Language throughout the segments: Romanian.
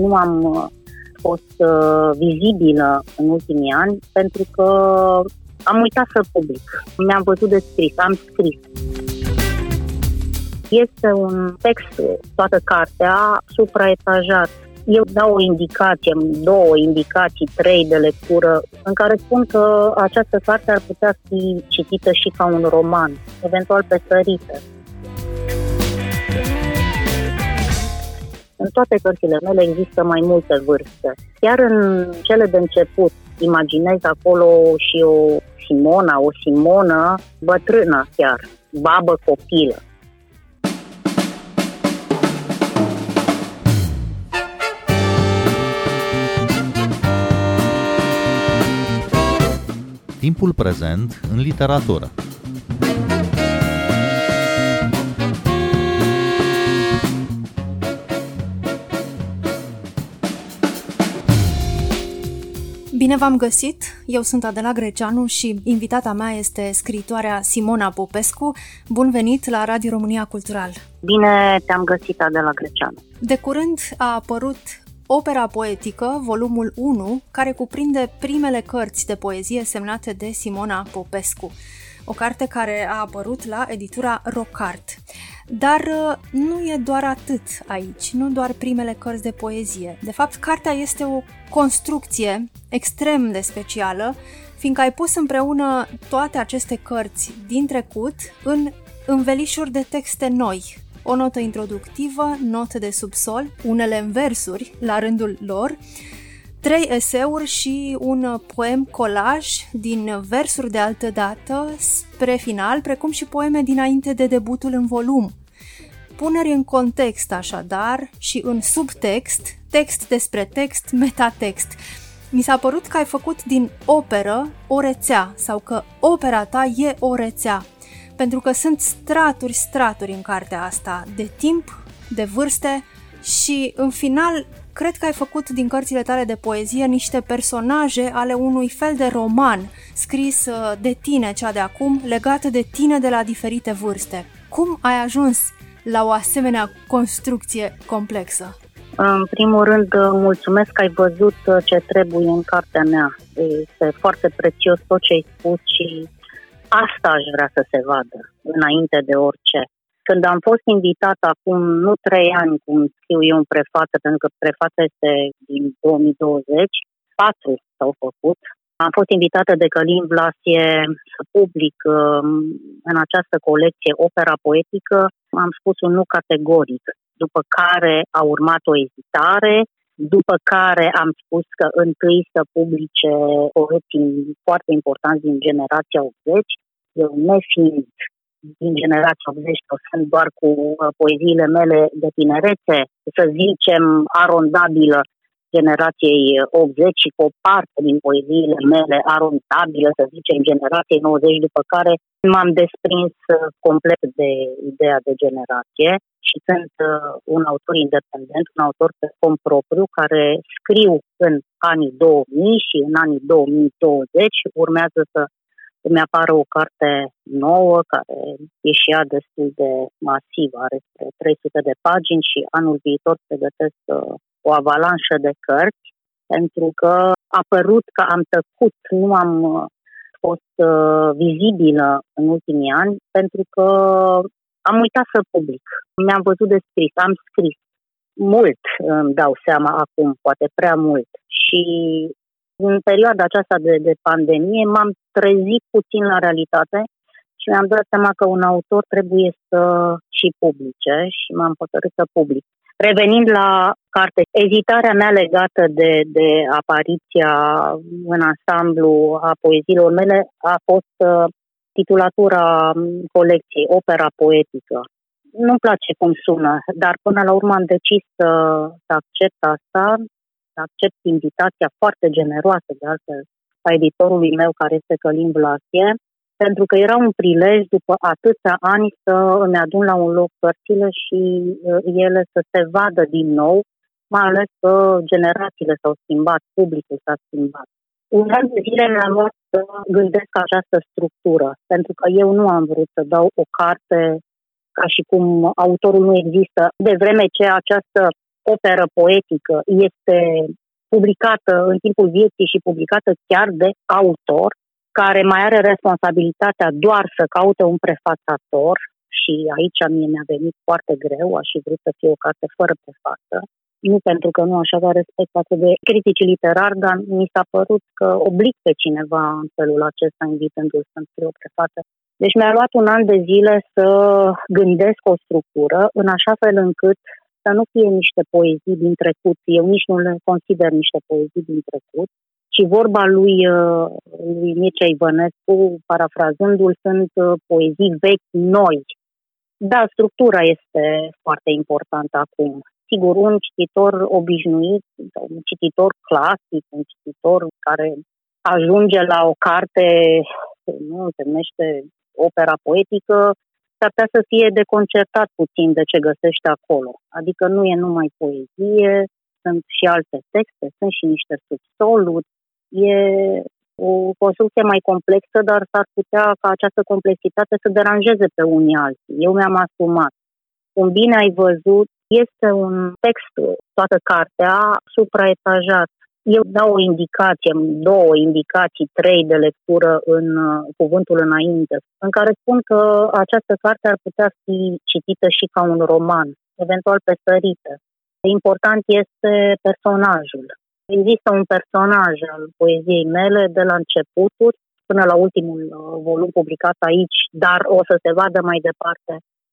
nu am uh, fost uh, vizibilă în ultimii ani pentru că am uitat să public. Mi-am văzut de scris, am scris. Este un text, toată cartea, supraetajat. Eu dau o indicație, două indicații, trei de lectură, în care spun că această carte ar putea fi citită și ca un roman, eventual pe sărite. În toate cărțile mele există mai multe vârste. Chiar în cele de început, imaginez acolo și o Simona, o Simonă bătrână chiar, babă copilă. Timpul prezent în literatură. Bine v-am găsit! Eu sunt Adela Greceanu și invitata mea este scriitoarea Simona Popescu. Bun venit la Radio România Cultural! Bine te-am găsit, Adela Greceanu! De curând a apărut Opera poetică, volumul 1, care cuprinde primele cărți de poezie semnate de Simona Popescu o carte care a apărut la editura Rocart. Dar uh, nu e doar atât aici, nu doar primele cărți de poezie. De fapt, cartea este o construcție extrem de specială, fiindcă ai pus împreună toate aceste cărți din trecut în învelișuri de texte noi, o notă introductivă, notă de subsol, unele în versuri la rândul lor, trei eseuri și un poem colaj din versuri de altă dată spre final, precum și poeme dinainte de debutul în volum. Puneri în context, așadar, și în subtext, text despre text, metatext. Mi s-a părut că ai făcut din operă o rețea sau că opera ta e o rețea, pentru că sunt straturi, straturi în cartea asta, de timp, de vârste și, în final, Cred că ai făcut din cărțile tale de poezie niște personaje ale unui fel de roman scris uh, de tine, cea de acum, legat de tine de la diferite vârste. Cum ai ajuns la o asemenea construcție complexă? În primul rând, uh, mulțumesc că ai văzut uh, ce trebuie în cartea mea. Este foarte prețios tot ce ai spus și asta aș vrea să se vadă, înainte de orice. Când am fost invitat acum, nu trei ani, cum scriu eu în prefață, pentru că prefața este din 2020, patru s-au făcut. Am fost invitată de Călin Vlasie să public um, în această colecție opera poetică. Am spus un nu categoric, după care a urmat o ezitare, după care am spus că întâi să publice poeții foarte importanți din generația 80, eu nefiind din generația 80 sau sunt doar cu uh, poeziile mele de tinerețe, să zicem, arondabilă generației 80 și cu o parte din poeziile mele arondabilă, să zicem, generației 90, după care m-am desprins uh, complet de ideea de generație și sunt uh, un autor independent, un autor pe cont propriu, care scriu în anii 2000 și în anii 2020 urmează să îmi apară o carte nouă care e și ea destul de masivă, are 300 de pagini și anul viitor se gătesc uh, o avalanșă de cărți pentru că a părut că am tăcut, nu am uh, fost uh, vizibilă în ultimii ani pentru că am uitat să public. Mi-am văzut de scris, am scris mult, îmi dau seama acum, poate prea mult. Și în perioada aceasta de, de pandemie m-am trezit puțin la realitate și mi-am dat seama că un autor trebuie să și publice și m-am hotărât să public. Revenind la carte, ezitarea mea legată de, de apariția în ansamblu a poeziilor mele a fost uh, titulatura colecției, opera poetică. Nu-mi place cum sună, dar până la urmă am decis să, să accept asta să accept invitația foarte generoasă de altfel a editorului meu, care este Călin Vlasie, pentru că era un prilej după atâția ani să îmi adun la un loc cărțile și uh, ele să se vadă din nou, mai ales că generațiile s-au schimbat, publicul s-a schimbat. Un an de zile mi-a luat să gândesc această structură, pentru că eu nu am vrut să dau o carte ca și cum autorul nu există, de vreme ce această operă poetică este publicată în timpul vieții și publicată chiar de autor, care mai are responsabilitatea doar să caute un prefațator și aici mie mi-a venit foarte greu, aș fi vrut să fie o carte fără prefață, nu pentru că nu aș avea respect față de critici literari, dar mi s-a părut că oblig pe cineva în felul acesta invitându-l să-mi scrie o prefață. Deci mi-a luat un an de zile să gândesc o structură în așa fel încât să nu fie niște poezii din trecut. Eu nici nu le consider niște poezii din trecut, ci vorba lui, uh, lui Mircea Ivănescu, parafrazându-l, sunt uh, poezii vechi noi. Da, structura este foarte importantă acum. Sigur, un cititor obișnuit, un cititor clasic, un cititor care ajunge la o carte, nu se numește opera poetică, s-ar putea să fie deconcertat puțin de ce găsește acolo. Adică nu e numai poezie, sunt și alte texte, sunt și niște subsoluri, e o construcție mai complexă, dar s-ar putea ca această complexitate să deranjeze pe unii alții. Eu mi-am asumat. Cum bine ai văzut, este un text, toată cartea, supraetajat. Eu dau o indicație, două indicații, trei de lectură în uh, cuvântul înainte, în care spun că această carte ar putea fi citită și ca un roman, eventual pe sărită. Important este personajul. Există un personaj al poeziei mele de la începuturi până la ultimul uh, volum publicat aici, dar o să se vadă mai departe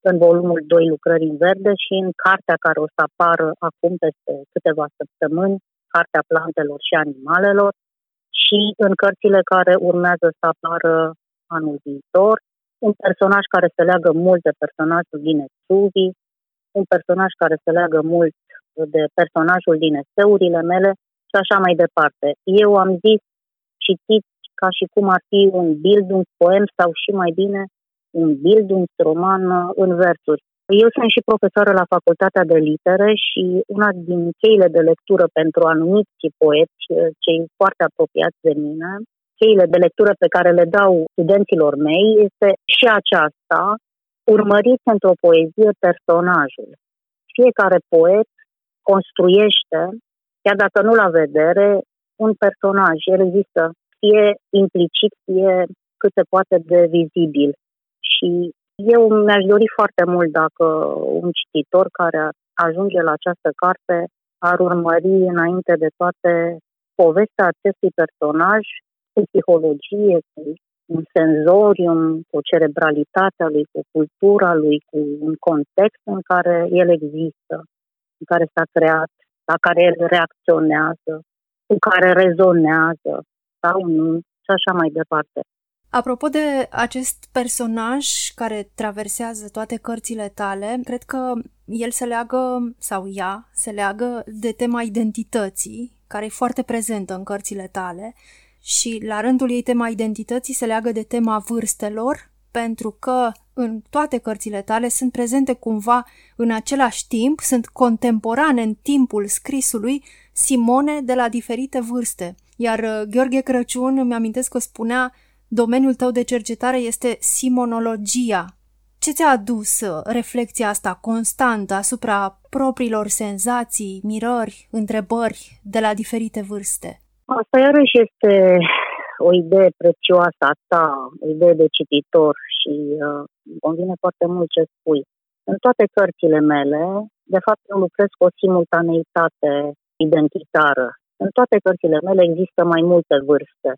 în volumul 2 lucrări în verde și în cartea care o să apară acum peste câteva săptămâni, cartea plantelor și animalelor și în cărțile care urmează să apară anul viitor, un personaj care se leagă mult de personajul din Exuvi, un personaj care se leagă mult de personajul din eseurile mele și așa mai departe. Eu am zis citit ca și cum ar fi un bild, un poem sau și mai bine un bild, un roman uh, în versuri. Eu sunt și profesoară la Facultatea de Litere și una din cheile de lectură pentru anumiți poeți, uh, cei foarte apropiați de mine, cheile de lectură pe care le dau studenților mei este și aceasta, urmăriți într-o poezie personajul. Fiecare poet construiește, chiar dacă nu la vedere, un personaj. El există fie implicit, fie cât se poate de vizibil. Și eu mi-aș dori foarte mult dacă un cititor care ajunge la această carte ar urmări înainte de toate povestea acestui personaj cu psihologie, cu un senzorium, cu cerebralitatea lui, cu cultura lui, cu un context în care el există, în care s-a creat, la care el reacționează, cu care rezonează sau nu și așa mai departe. Apropo de acest personaj care traversează toate cărțile tale, cred că el se leagă, sau ea, se leagă de tema identității, care e foarte prezentă în cărțile tale, și la rândul ei tema identității se leagă de tema vârstelor, pentru că în toate cărțile tale sunt prezente cumva în același timp, sunt contemporane în timpul scrisului Simone de la diferite vârste. Iar uh, Gheorghe Crăciun, îmi amintesc că spunea Domeniul tău de cercetare este simonologia. Ce ți-a adus uh, reflexia asta constantă asupra propriilor senzații, mirări, întrebări de la diferite vârste? Asta iarăși este o idee prețioasă a ta, o idee de cititor și uh, îmi convine foarte mult ce spui. În toate cărțile mele, de fapt, eu lucrez cu o simultaneitate identitară. În toate cărțile mele există mai multe vârste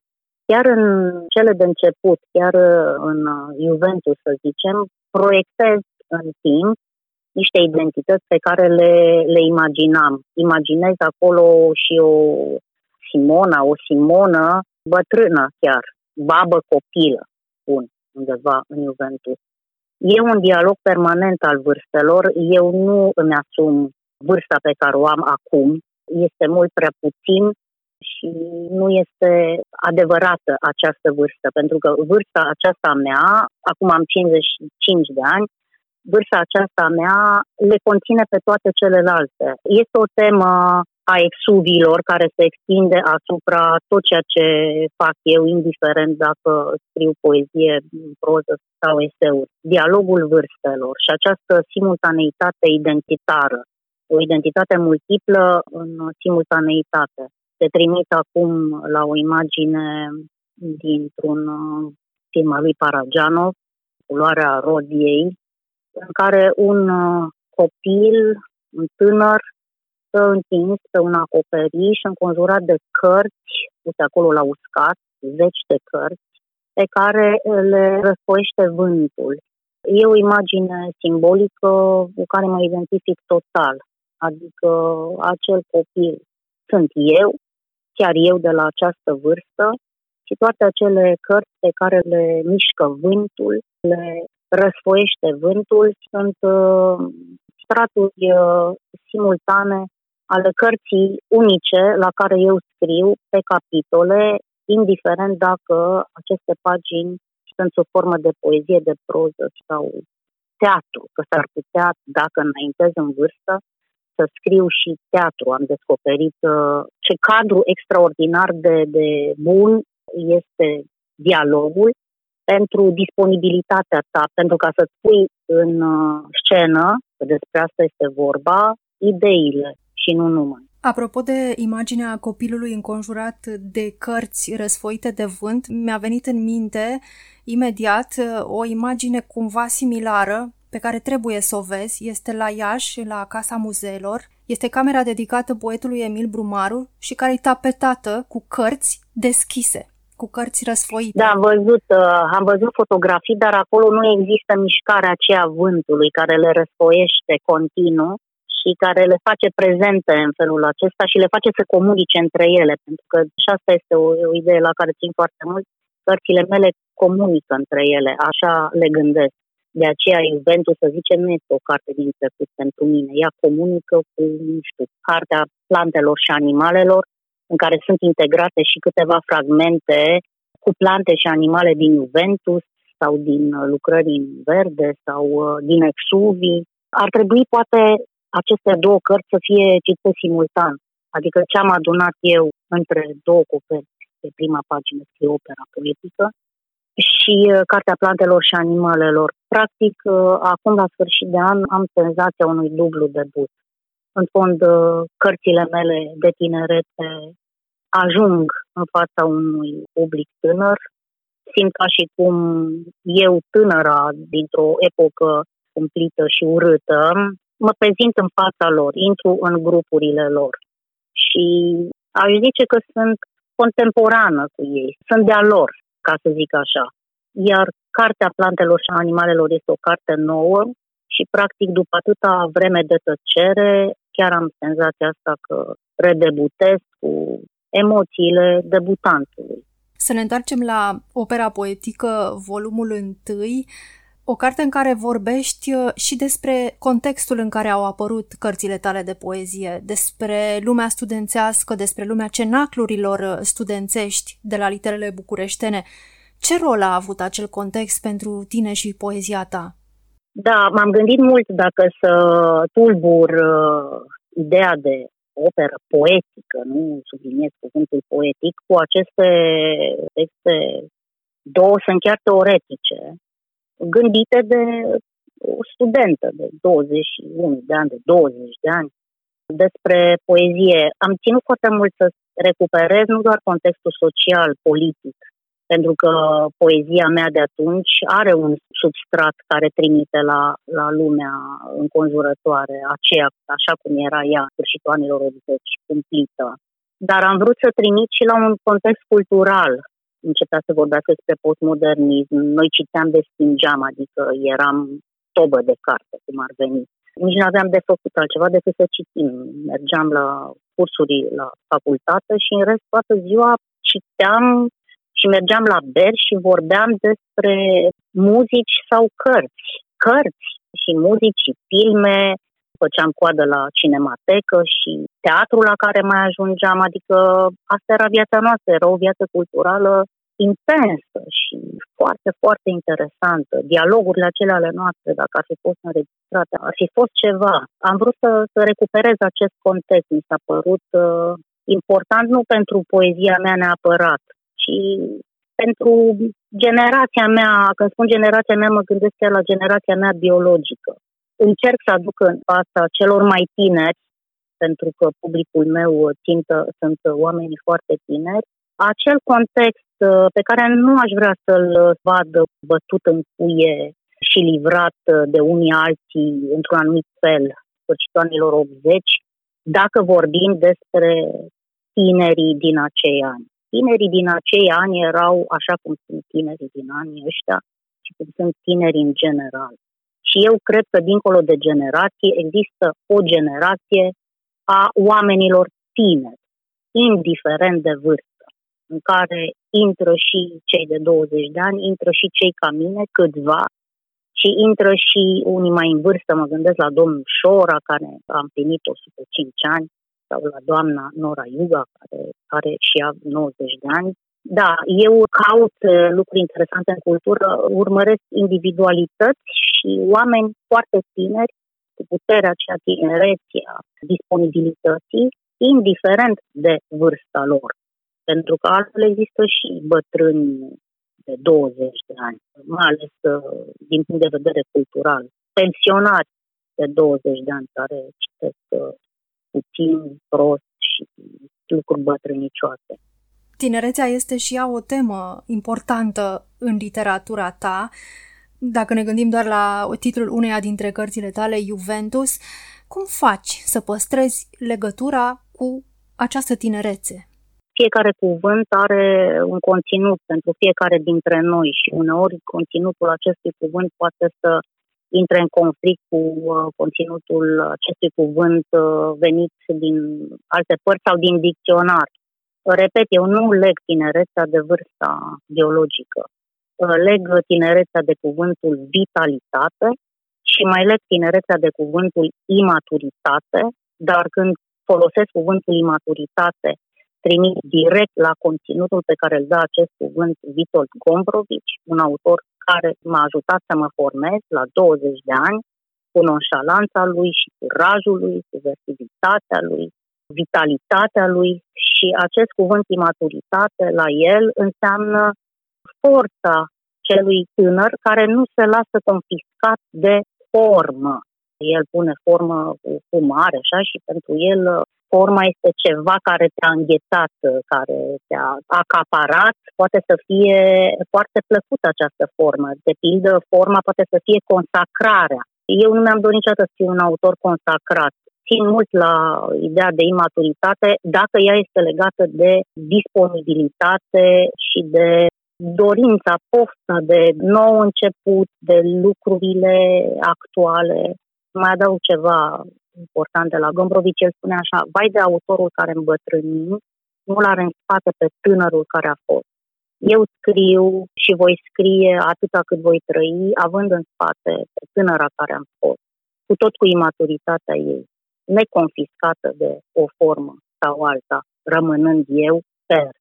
chiar în cele de început, chiar uh, în uh, Juventus, să zicem, proiectez în timp niște identități pe care le, le imaginam. Imaginez acolo și o Simona, o Simonă bătrână chiar, babă copilă, spun undeva în Juventus. E un dialog permanent al vârstelor, eu nu îmi asum vârsta pe care o am acum, este mult prea puțin și nu este adevărată această vârstă, pentru că vârsta aceasta mea, acum am 55 de ani, vârsta aceasta mea le conține pe toate celelalte. Este o temă a exuviilor care se extinde asupra tot ceea ce fac eu, indiferent dacă scriu poezie, proză sau eseuri. Dialogul vârstelor și această simultaneitate identitară o identitate multiplă în simultaneitate. Te trimit acum la o imagine dintr-un uh, film al lui Paragiano, Culoarea Rodiei, în care un uh, copil, un tânăr, stă întins pe un acoperiș înconjurat de cărți, puse acolo la uscat, zeci de cărți, pe care le răspoiește vântul. E o imagine simbolică cu care mă identific total, adică acel copil sunt eu, chiar eu de la această vârstă, și toate acele cărți pe care le mișcă vântul, le răsfoiește vântul, sunt uh, straturi uh, simultane ale cărții unice la care eu scriu pe capitole, indiferent dacă aceste pagini sunt sub formă de poezie, de proză sau teatru, că s-ar putea, dacă înaintez în vârstă, să scriu și teatru. Am descoperit uh, ce cadru extraordinar de, de bun este dialogul pentru disponibilitatea ta, pentru ca să pui în uh, scenă, despre asta este vorba, ideile și nu numai. Apropo de imaginea copilului înconjurat de cărți răsfoite de vânt, mi-a venit în minte imediat o imagine cumva similară pe care trebuie să o vezi. Este la Iași, la Casa Muzeelor. Este camera dedicată poetului Emil Brumaru și care e tapetată cu cărți deschise cu cărți răsfoite. Da, am văzut, uh, am văzut fotografii, dar acolo nu există mișcarea aceea vântului care le răsfoiește continuu și care le face prezente în felul acesta și le face să comunice între ele, pentru că și asta este o, o idee la care țin foarte mult. Cărțile mele comunică între ele, așa le gândesc. De aceea Juventus, să zicem, nu este o carte din trecut pentru mine. Ea comunică cu, nu știu, cartea plantelor și animalelor, în care sunt integrate și câteva fragmente cu plante și animale din Juventus sau din lucrări în verde sau uh, din Exuvi. Ar trebui poate aceste două cărți să fie citite simultan. Adică ce am adunat eu între două coperți pe prima pagină scrie opera poetică și uh, Cartea plantelor și animalelor. Practic, uh, acum la sfârșit de an am senzația unui dublu debut. În fond, uh, cărțile mele de tinerete ajung în fața unui public tânăr. Simt ca și cum eu, tânăra, dintr-o epocă cumplită și urâtă, mă prezint în fața lor, intru în grupurile lor și aș zice că sunt contemporană cu ei, sunt de-a lor, ca să zic așa. Iar Cartea Plantelor și Animalelor este o carte nouă și, practic, după atâta vreme de tăcere, chiar am senzația asta că redebutez cu emoțiile debutantului. Să ne întoarcem la opera poetică, volumul 1 o carte în care vorbești uh, și despre contextul în care au apărut cărțile tale de poezie, despre lumea studențească, despre lumea cenaclurilor uh, studențești de la literele bucureștene. Ce rol a avut acel context pentru tine și poezia ta? Da, m-am gândit mult dacă să tulbur uh, ideea de operă poetică, nu subliniez cuvântul poetic, cu aceste texte două sunt chiar teoretice, gândite de o studentă de 21 de ani, de 20 de ani, despre poezie. Am ținut foarte mult să recuperez nu doar contextul social, politic, pentru că poezia mea de atunci are un substrat care trimite la, la lumea înconjurătoare, aceea așa cum era ea, sfârșitul anilor 80, cumplită. Dar am vrut să trimit și la un context cultural, începea să vorbească despre postmodernism. Noi citeam de stingeam, adică eram tobă de carte, cum ar veni. Nici nu aveam de făcut altceva decât să citim. Mergeam la cursuri la facultate și în rest toată ziua citeam și mergeam la ber și vorbeam despre muzici sau cărți. Cărți și muzici și filme, făceam coadă la cinematecă și teatrul la care mai ajungeam, adică asta era viața noastră, era o viață culturală intensă și foarte, foarte interesantă. Dialogurile acelea ale noastre, dacă ar fi fost înregistrate, ar fi fost ceva. Am vrut să, să recuperez acest context. Mi s-a părut uh, important nu pentru poezia mea neapărat, ci pentru generația mea, când spun generația mea, mă gândesc chiar la generația mea biologică încerc să aduc în fața celor mai tineri, pentru că publicul meu țintă sunt oamenii foarte tineri, acel context uh, pe care nu aș vrea să-l vad bătut în cuie și livrat de unii alții într-un anumit fel, sfârșitul anilor 80, dacă vorbim despre tinerii din acei ani. Tinerii din acei ani erau așa cum sunt tinerii din anii ăștia și cum sunt tinerii în general. Și eu cred că dincolo de generație există o generație a oamenilor tineri, indiferent de vârstă, în care intră și cei de 20 de ani, intră și cei ca mine, câțiva, și intră și unii mai în vârstă, mă gândesc la domnul Șora, care a împlinit 105 ani, sau la doamna Nora Iuga, care are și ea 90 de ani. Da, eu caut uh, lucruri interesante în cultură, urmăresc individualități și oameni foarte tineri, cu puterea aceea tinereții, a disponibilității, indiferent de vârsta lor. Pentru că altfel există și bătrâni de 20 de ani, mai ales uh, din punct de vedere cultural. Pensionari de 20 de ani care citesc uh, puțin, prost și lucruri bătrânicioase. Tinerețea este și ea o temă importantă în literatura ta. Dacă ne gândim doar la titlul uneia dintre cărțile tale, Juventus, cum faci să păstrezi legătura cu această tinerețe? Fiecare cuvânt are un conținut pentru fiecare dintre noi și uneori conținutul acestui cuvânt poate să intre în conflict cu uh, conținutul acestui cuvânt uh, venit din alte părți sau din dicționar. Repet, eu nu leg tinerețea de vârsta biologică. Uh, leg tinerețea de cuvântul vitalitate și mai leg tinerețea de cuvântul imaturitate, dar când folosesc cuvântul imaturitate, trimit direct la conținutul pe care îl dă acest cuvânt Vitold Gombrovici, un autor care m-a ajutat să mă formez la 20 de ani, cu nonșalanța lui și curajul lui, cu versatilitatea lui, vitalitatea lui și acest cuvânt imaturitate la el înseamnă forța celui tânăr care nu se lasă confiscat de formă. El pune formă cu mare, așa, și pentru el forma este ceva care te-a înghețat, care te-a acaparat, poate să fie foarte plăcută această formă. De pildă, forma poate să fie consacrarea. Eu nu mi-am dorit niciodată să fiu un autor consacrat. Țin mult la ideea de imaturitate dacă ea este legată de disponibilitate și de dorința, pofta de nou început, de lucrurile actuale. Mai adaug ceva, important de la Gombrowicz, el spune așa, vai de autorul care îmbătrâni, nu-l are în spate pe tânărul care a fost. Eu scriu și voi scrie atâta cât voi trăi, având în spate pe tânăra care am fost, cu tot cu imaturitatea ei, neconfiscată de o formă sau alta, rămânând eu per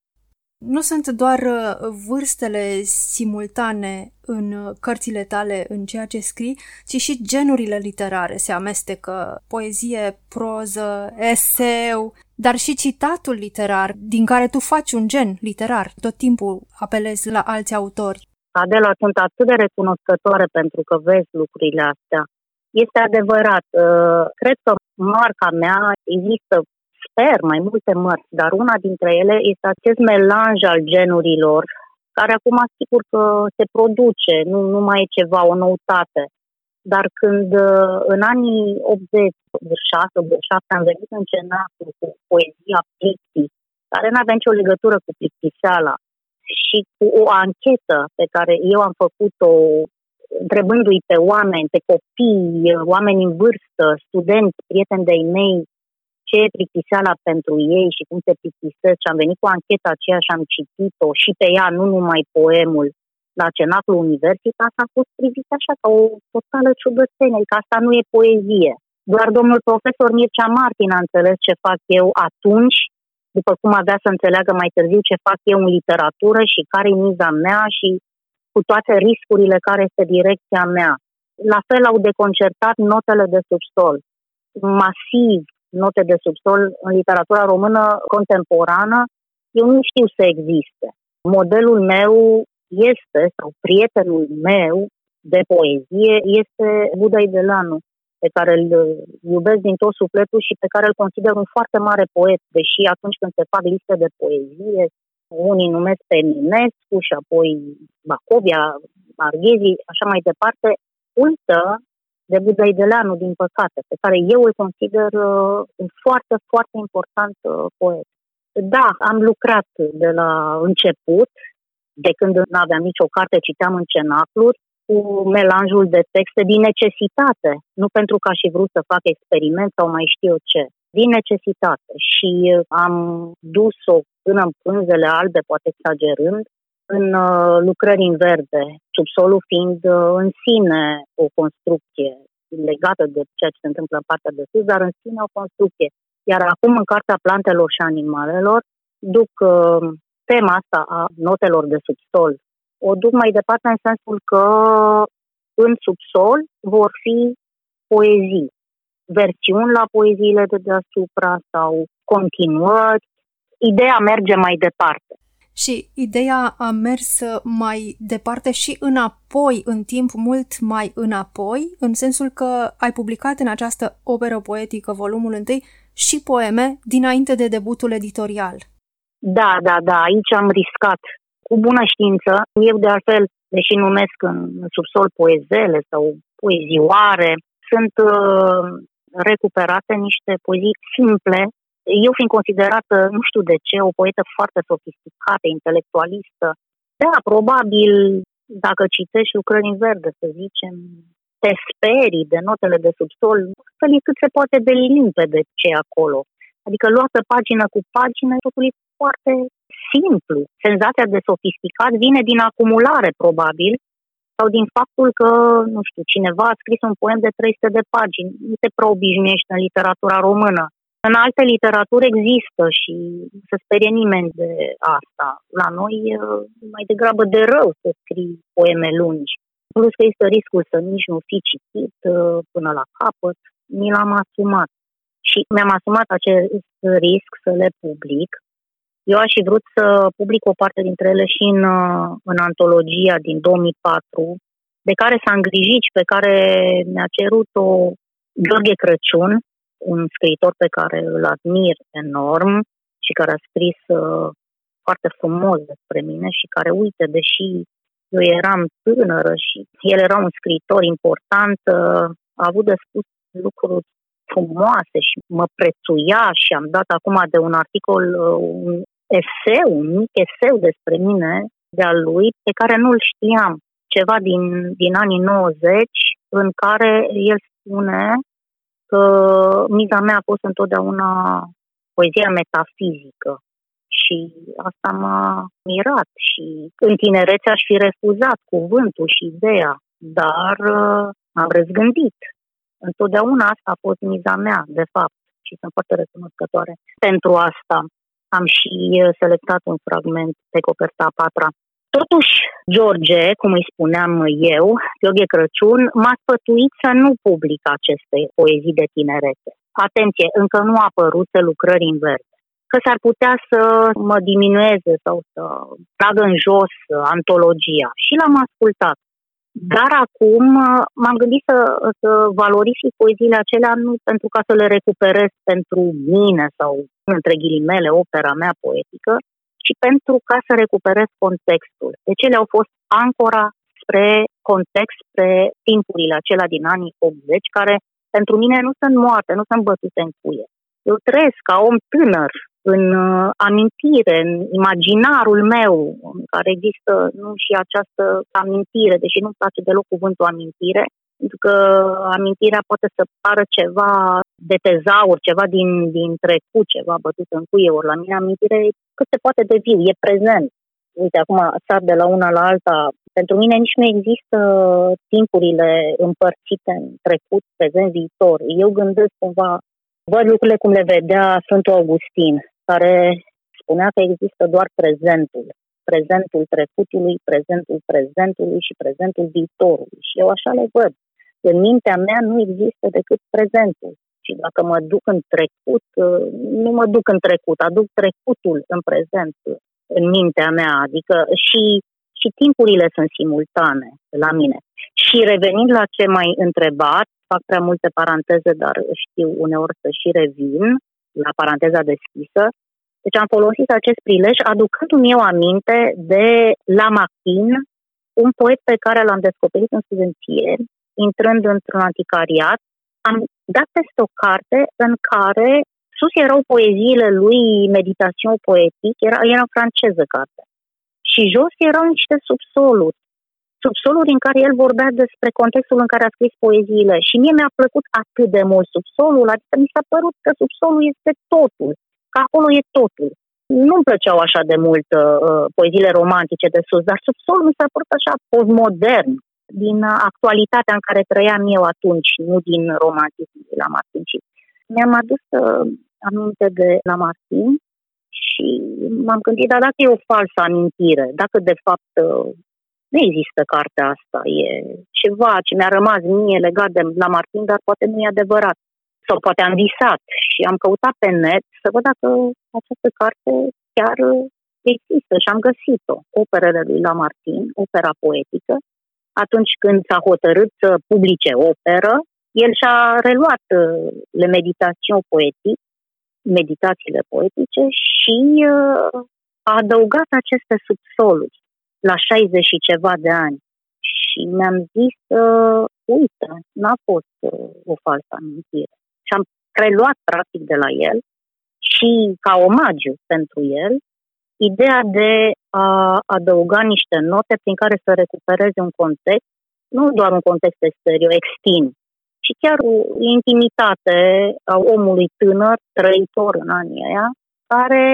nu sunt doar uh, vârstele simultane în uh, cărțile tale, în ceea ce scrii, ci și genurile literare se amestecă, poezie, proză, eseu, dar și citatul literar, din care tu faci un gen literar, tot timpul apelezi la alți autori. Adela, sunt atât de recunoscătoare pentru că vezi lucrurile astea. Este adevărat. Uh, cred că marca mea există sper, mai multe mărți, dar una dintre ele este acest melanj al genurilor, care acum sigur că se produce, nu, nu mai e ceva, o noutate. Dar când uh, în anii 80, 86, 87 am venit în cenatul cu poezia plictic, care nu avea nicio legătură cu plictiseala, și cu o anchetă pe care eu am făcut-o întrebându-i pe oameni, pe copii, oameni în vârstă, studenți, prieteni de-ai mei, ce e plictiseala pentru ei și cum se plictisesc și am venit cu ancheta aceea și am citit-o și pe ea, nu numai poemul, la cenacul universitas a fost privit așa ca o totală ciudățenie, că asta nu e poezie. Doar domnul profesor Mircea Martin a înțeles ce fac eu atunci, după cum avea să înțeleagă mai târziu ce fac eu în literatură și care e miza mea și cu toate riscurile care este direcția mea. La fel au deconcertat notele de subsol. Masiv, note de subsol în literatura română contemporană, eu nu știu să existe. Modelul meu este, sau prietenul meu de poezie, este Buda Idelanu. pe care îl iubesc din tot sufletul și pe care îl consider un foarte mare poet, deși atunci când se fac liste de poezie, unii numesc pe Eminescu și apoi Bacovia, Marghezi, așa mai departe, uită de Budaideleanu, din păcate, pe care eu îl consider uh, un foarte, foarte important uh, poet. Da, am lucrat de la început, de când nu aveam nicio carte, citeam în cenacluri, cu melanjul de texte din necesitate, nu pentru că aș fi vrut să fac experiment sau mai știu eu ce, din necesitate. Și am dus-o până în pânzele albe, poate exagerând, în uh, lucrări în verde, subsolul fiind uh, în sine o construcție legată de ceea ce se întâmplă în partea de sus, dar în sine o construcție. Iar acum, în Cartea Plantelor și Animalelor, duc uh, tema asta a notelor de subsol. O duc mai departe în sensul că în subsol vor fi poezii, versiuni la poeziile de deasupra sau continuări. Ideea merge mai departe. Și ideea a mers mai departe și înapoi, în timp mult mai înapoi, în sensul că ai publicat în această operă poetică, volumul 1, și poeme dinainte de debutul editorial. Da, da, da, aici am riscat. Cu bună știință, eu de altfel, deși numesc în subsol poezele sau poezioare, sunt uh, recuperate niște poezii simple, eu fiind considerată, nu știu de ce, o poetă foarte sofisticată, intelectualistă, da, probabil, dacă citești lucrări în verde, să zicem, te sperii de notele de subsol, astfel e cât se poate de limpede ce e acolo. Adică luată pagină cu pagină, totul e foarte simplu. Senzația de sofisticat vine din acumulare, probabil, sau din faptul că, nu știu, cineva a scris un poem de 300 de pagini. Nu te proobișnuiești în literatura română. În alte literaturi există și se sperie nimeni de asta. La noi, mai degrabă de rău să scrii poeme lungi. Plus că există riscul să nici nu fi citit uh, până la capăt. Mi l-am asumat. Și mi-am asumat acest risc să le public. Eu aș fi vrut să public o parte dintre ele și în, uh, în antologia din 2004, de care s-a îngrijit și pe care mi-a cerut-o Gheorghe Crăciun, un scriitor pe care îl admir enorm și care a scris uh, foarte frumos despre mine și care, uite, deși eu eram tânără și el era un scriitor important, uh, a avut de spus lucruri frumoase și mă prețuia și am dat acum de un articol uh, un eseu, un mic eseu despre mine de-a lui, pe care nu-l știam, ceva din, din anii 90, în care el spune că miza mea a fost întotdeauna poezia metafizică și asta m-a mirat și în tinerețe aș fi refuzat cuvântul și ideea, dar uh, am răzgândit. Întotdeauna asta a fost miza mea, de fapt, și sunt foarte recunoscătoare pentru asta. Am și uh, selectat un fragment pe coperta a patra. Totuși, George, cum îi spuneam eu, Gheorghe Crăciun, m-a sfătuit să nu public aceste poezii de tinerețe. Atenție, încă nu a apărut lucrări în verde că s-ar putea să mă diminueze sau să tragă în jos antologia. Și l-am ascultat. Dar acum uh, m-am gândit să, să valorific poeziile acelea nu pentru ca să le recuperez pentru mine sau, între ghilimele, opera mea poetică, ci pentru ca să recuperez contextul. Deci ele au fost ancora spre context, spre timpurile acelea din anii 80, care pentru mine nu sunt moarte, nu sunt bătute în cuie. Eu trăiesc ca om tânăr, în uh, amintire, în imaginarul meu, în care există nu și această amintire, deși nu-mi place deloc cuvântul amintire, pentru că amintirea poate să pară ceva de tezaur, ceva din, din trecut, ceva bătut în cuie, ori la mine amintire cât se poate de viu, e prezent. Uite, acum sar de la una la alta. Pentru mine nici nu există timpurile împărțite în trecut, prezent, viitor. Eu gândesc cumva văd lucrurile cum le vedea Sfântul Augustin, care spunea că există doar prezentul. Prezentul trecutului, prezentul prezentului și prezentul viitorului. Și eu așa le văd. În mintea mea nu există decât prezentul. Și dacă mă duc în trecut, nu mă duc în trecut, aduc trecutul în prezent în mintea mea. Adică și, și timpurile sunt simultane la mine. Și revenind la ce mai întrebat, fac prea multe paranteze, dar știu uneori să și revin la paranteza deschisă. Deci am folosit acest prilej aducându-mi eu aminte de Lamartin, un poet pe care l-am descoperit în studenție, intrând într-un anticariat. Am dat peste o carte în care sus erau poeziile lui Meditațion poetic, era, era franceză carte. Și jos erau niște subsoluri. Subsoluri în care el vorbea despre contextul în care a scris poeziile. Și mie mi-a plăcut atât de mult subsolul, adică mi s-a părut că subsolul este totul, că acolo e totul. Nu-mi plăceau așa de mult uh, poeziile romantice de sus, dar subsolul mi s-a părut așa postmodern, din actualitatea în care trăiam eu atunci, nu din romantism la Martin. Și mi-am adus uh, aminte de la Martin și m-am gândit, dar dacă e o falsă amintire, dacă de fapt uh, nu există cartea asta, e ceva ce mi-a rămas mie legat de la Martin, dar poate nu e adevărat. Sau poate am visat și am căutat pe net să văd dacă această carte chiar există și am găsit-o. Operele lui Lamartine, opera poetică. Atunci când s-a hotărât să publice operă, el și-a reluat uh, le meditațiuni poetic, meditațiile poetice și uh, a adăugat aceste subsoluri la 60 și ceva de ani. Și mi-am zis, uh, uite, n-a fost uh, o falsă amintire. Și am preluat practic de la el și ca omagiu pentru el, ideea de a adăuga niște note prin care să recupereze un context, nu doar un context exterior, extins, ci chiar o intimitate a omului tânăr, trăitor în anii aia, care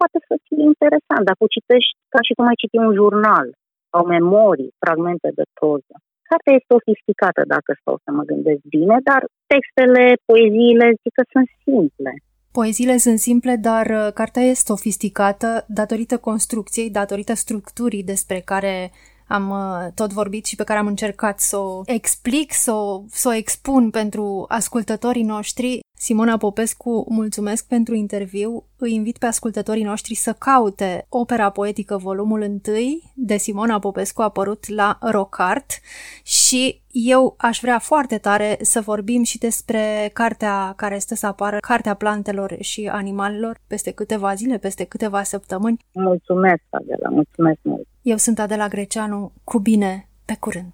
poate să fie interesant dacă o citești ca și cum ai citi un jurnal sau memorii, fragmente de proză. Cartea e sofisticată, dacă stau să mă gândesc bine, dar textele, poeziile, zic că sunt simple. Poeziile sunt simple, dar uh, cartea e sofisticată datorită construcției, datorită structurii despre care am uh, tot vorbit și pe care am încercat să o explic, să o, să o expun pentru ascultătorii noștri. Simona Popescu, mulțumesc pentru interviu. Îi invit pe ascultătorii noștri să caute opera poetică volumul 1 de Simona Popescu apărut la Rocart și eu aș vrea foarte tare să vorbim și despre cartea care stă să apară, Cartea plantelor și animalelor, peste câteva zile, peste câteva săptămâni. Mulțumesc, Adela, mulțumesc mult! Eu sunt Adela Greceanu, cu bine, pe curând!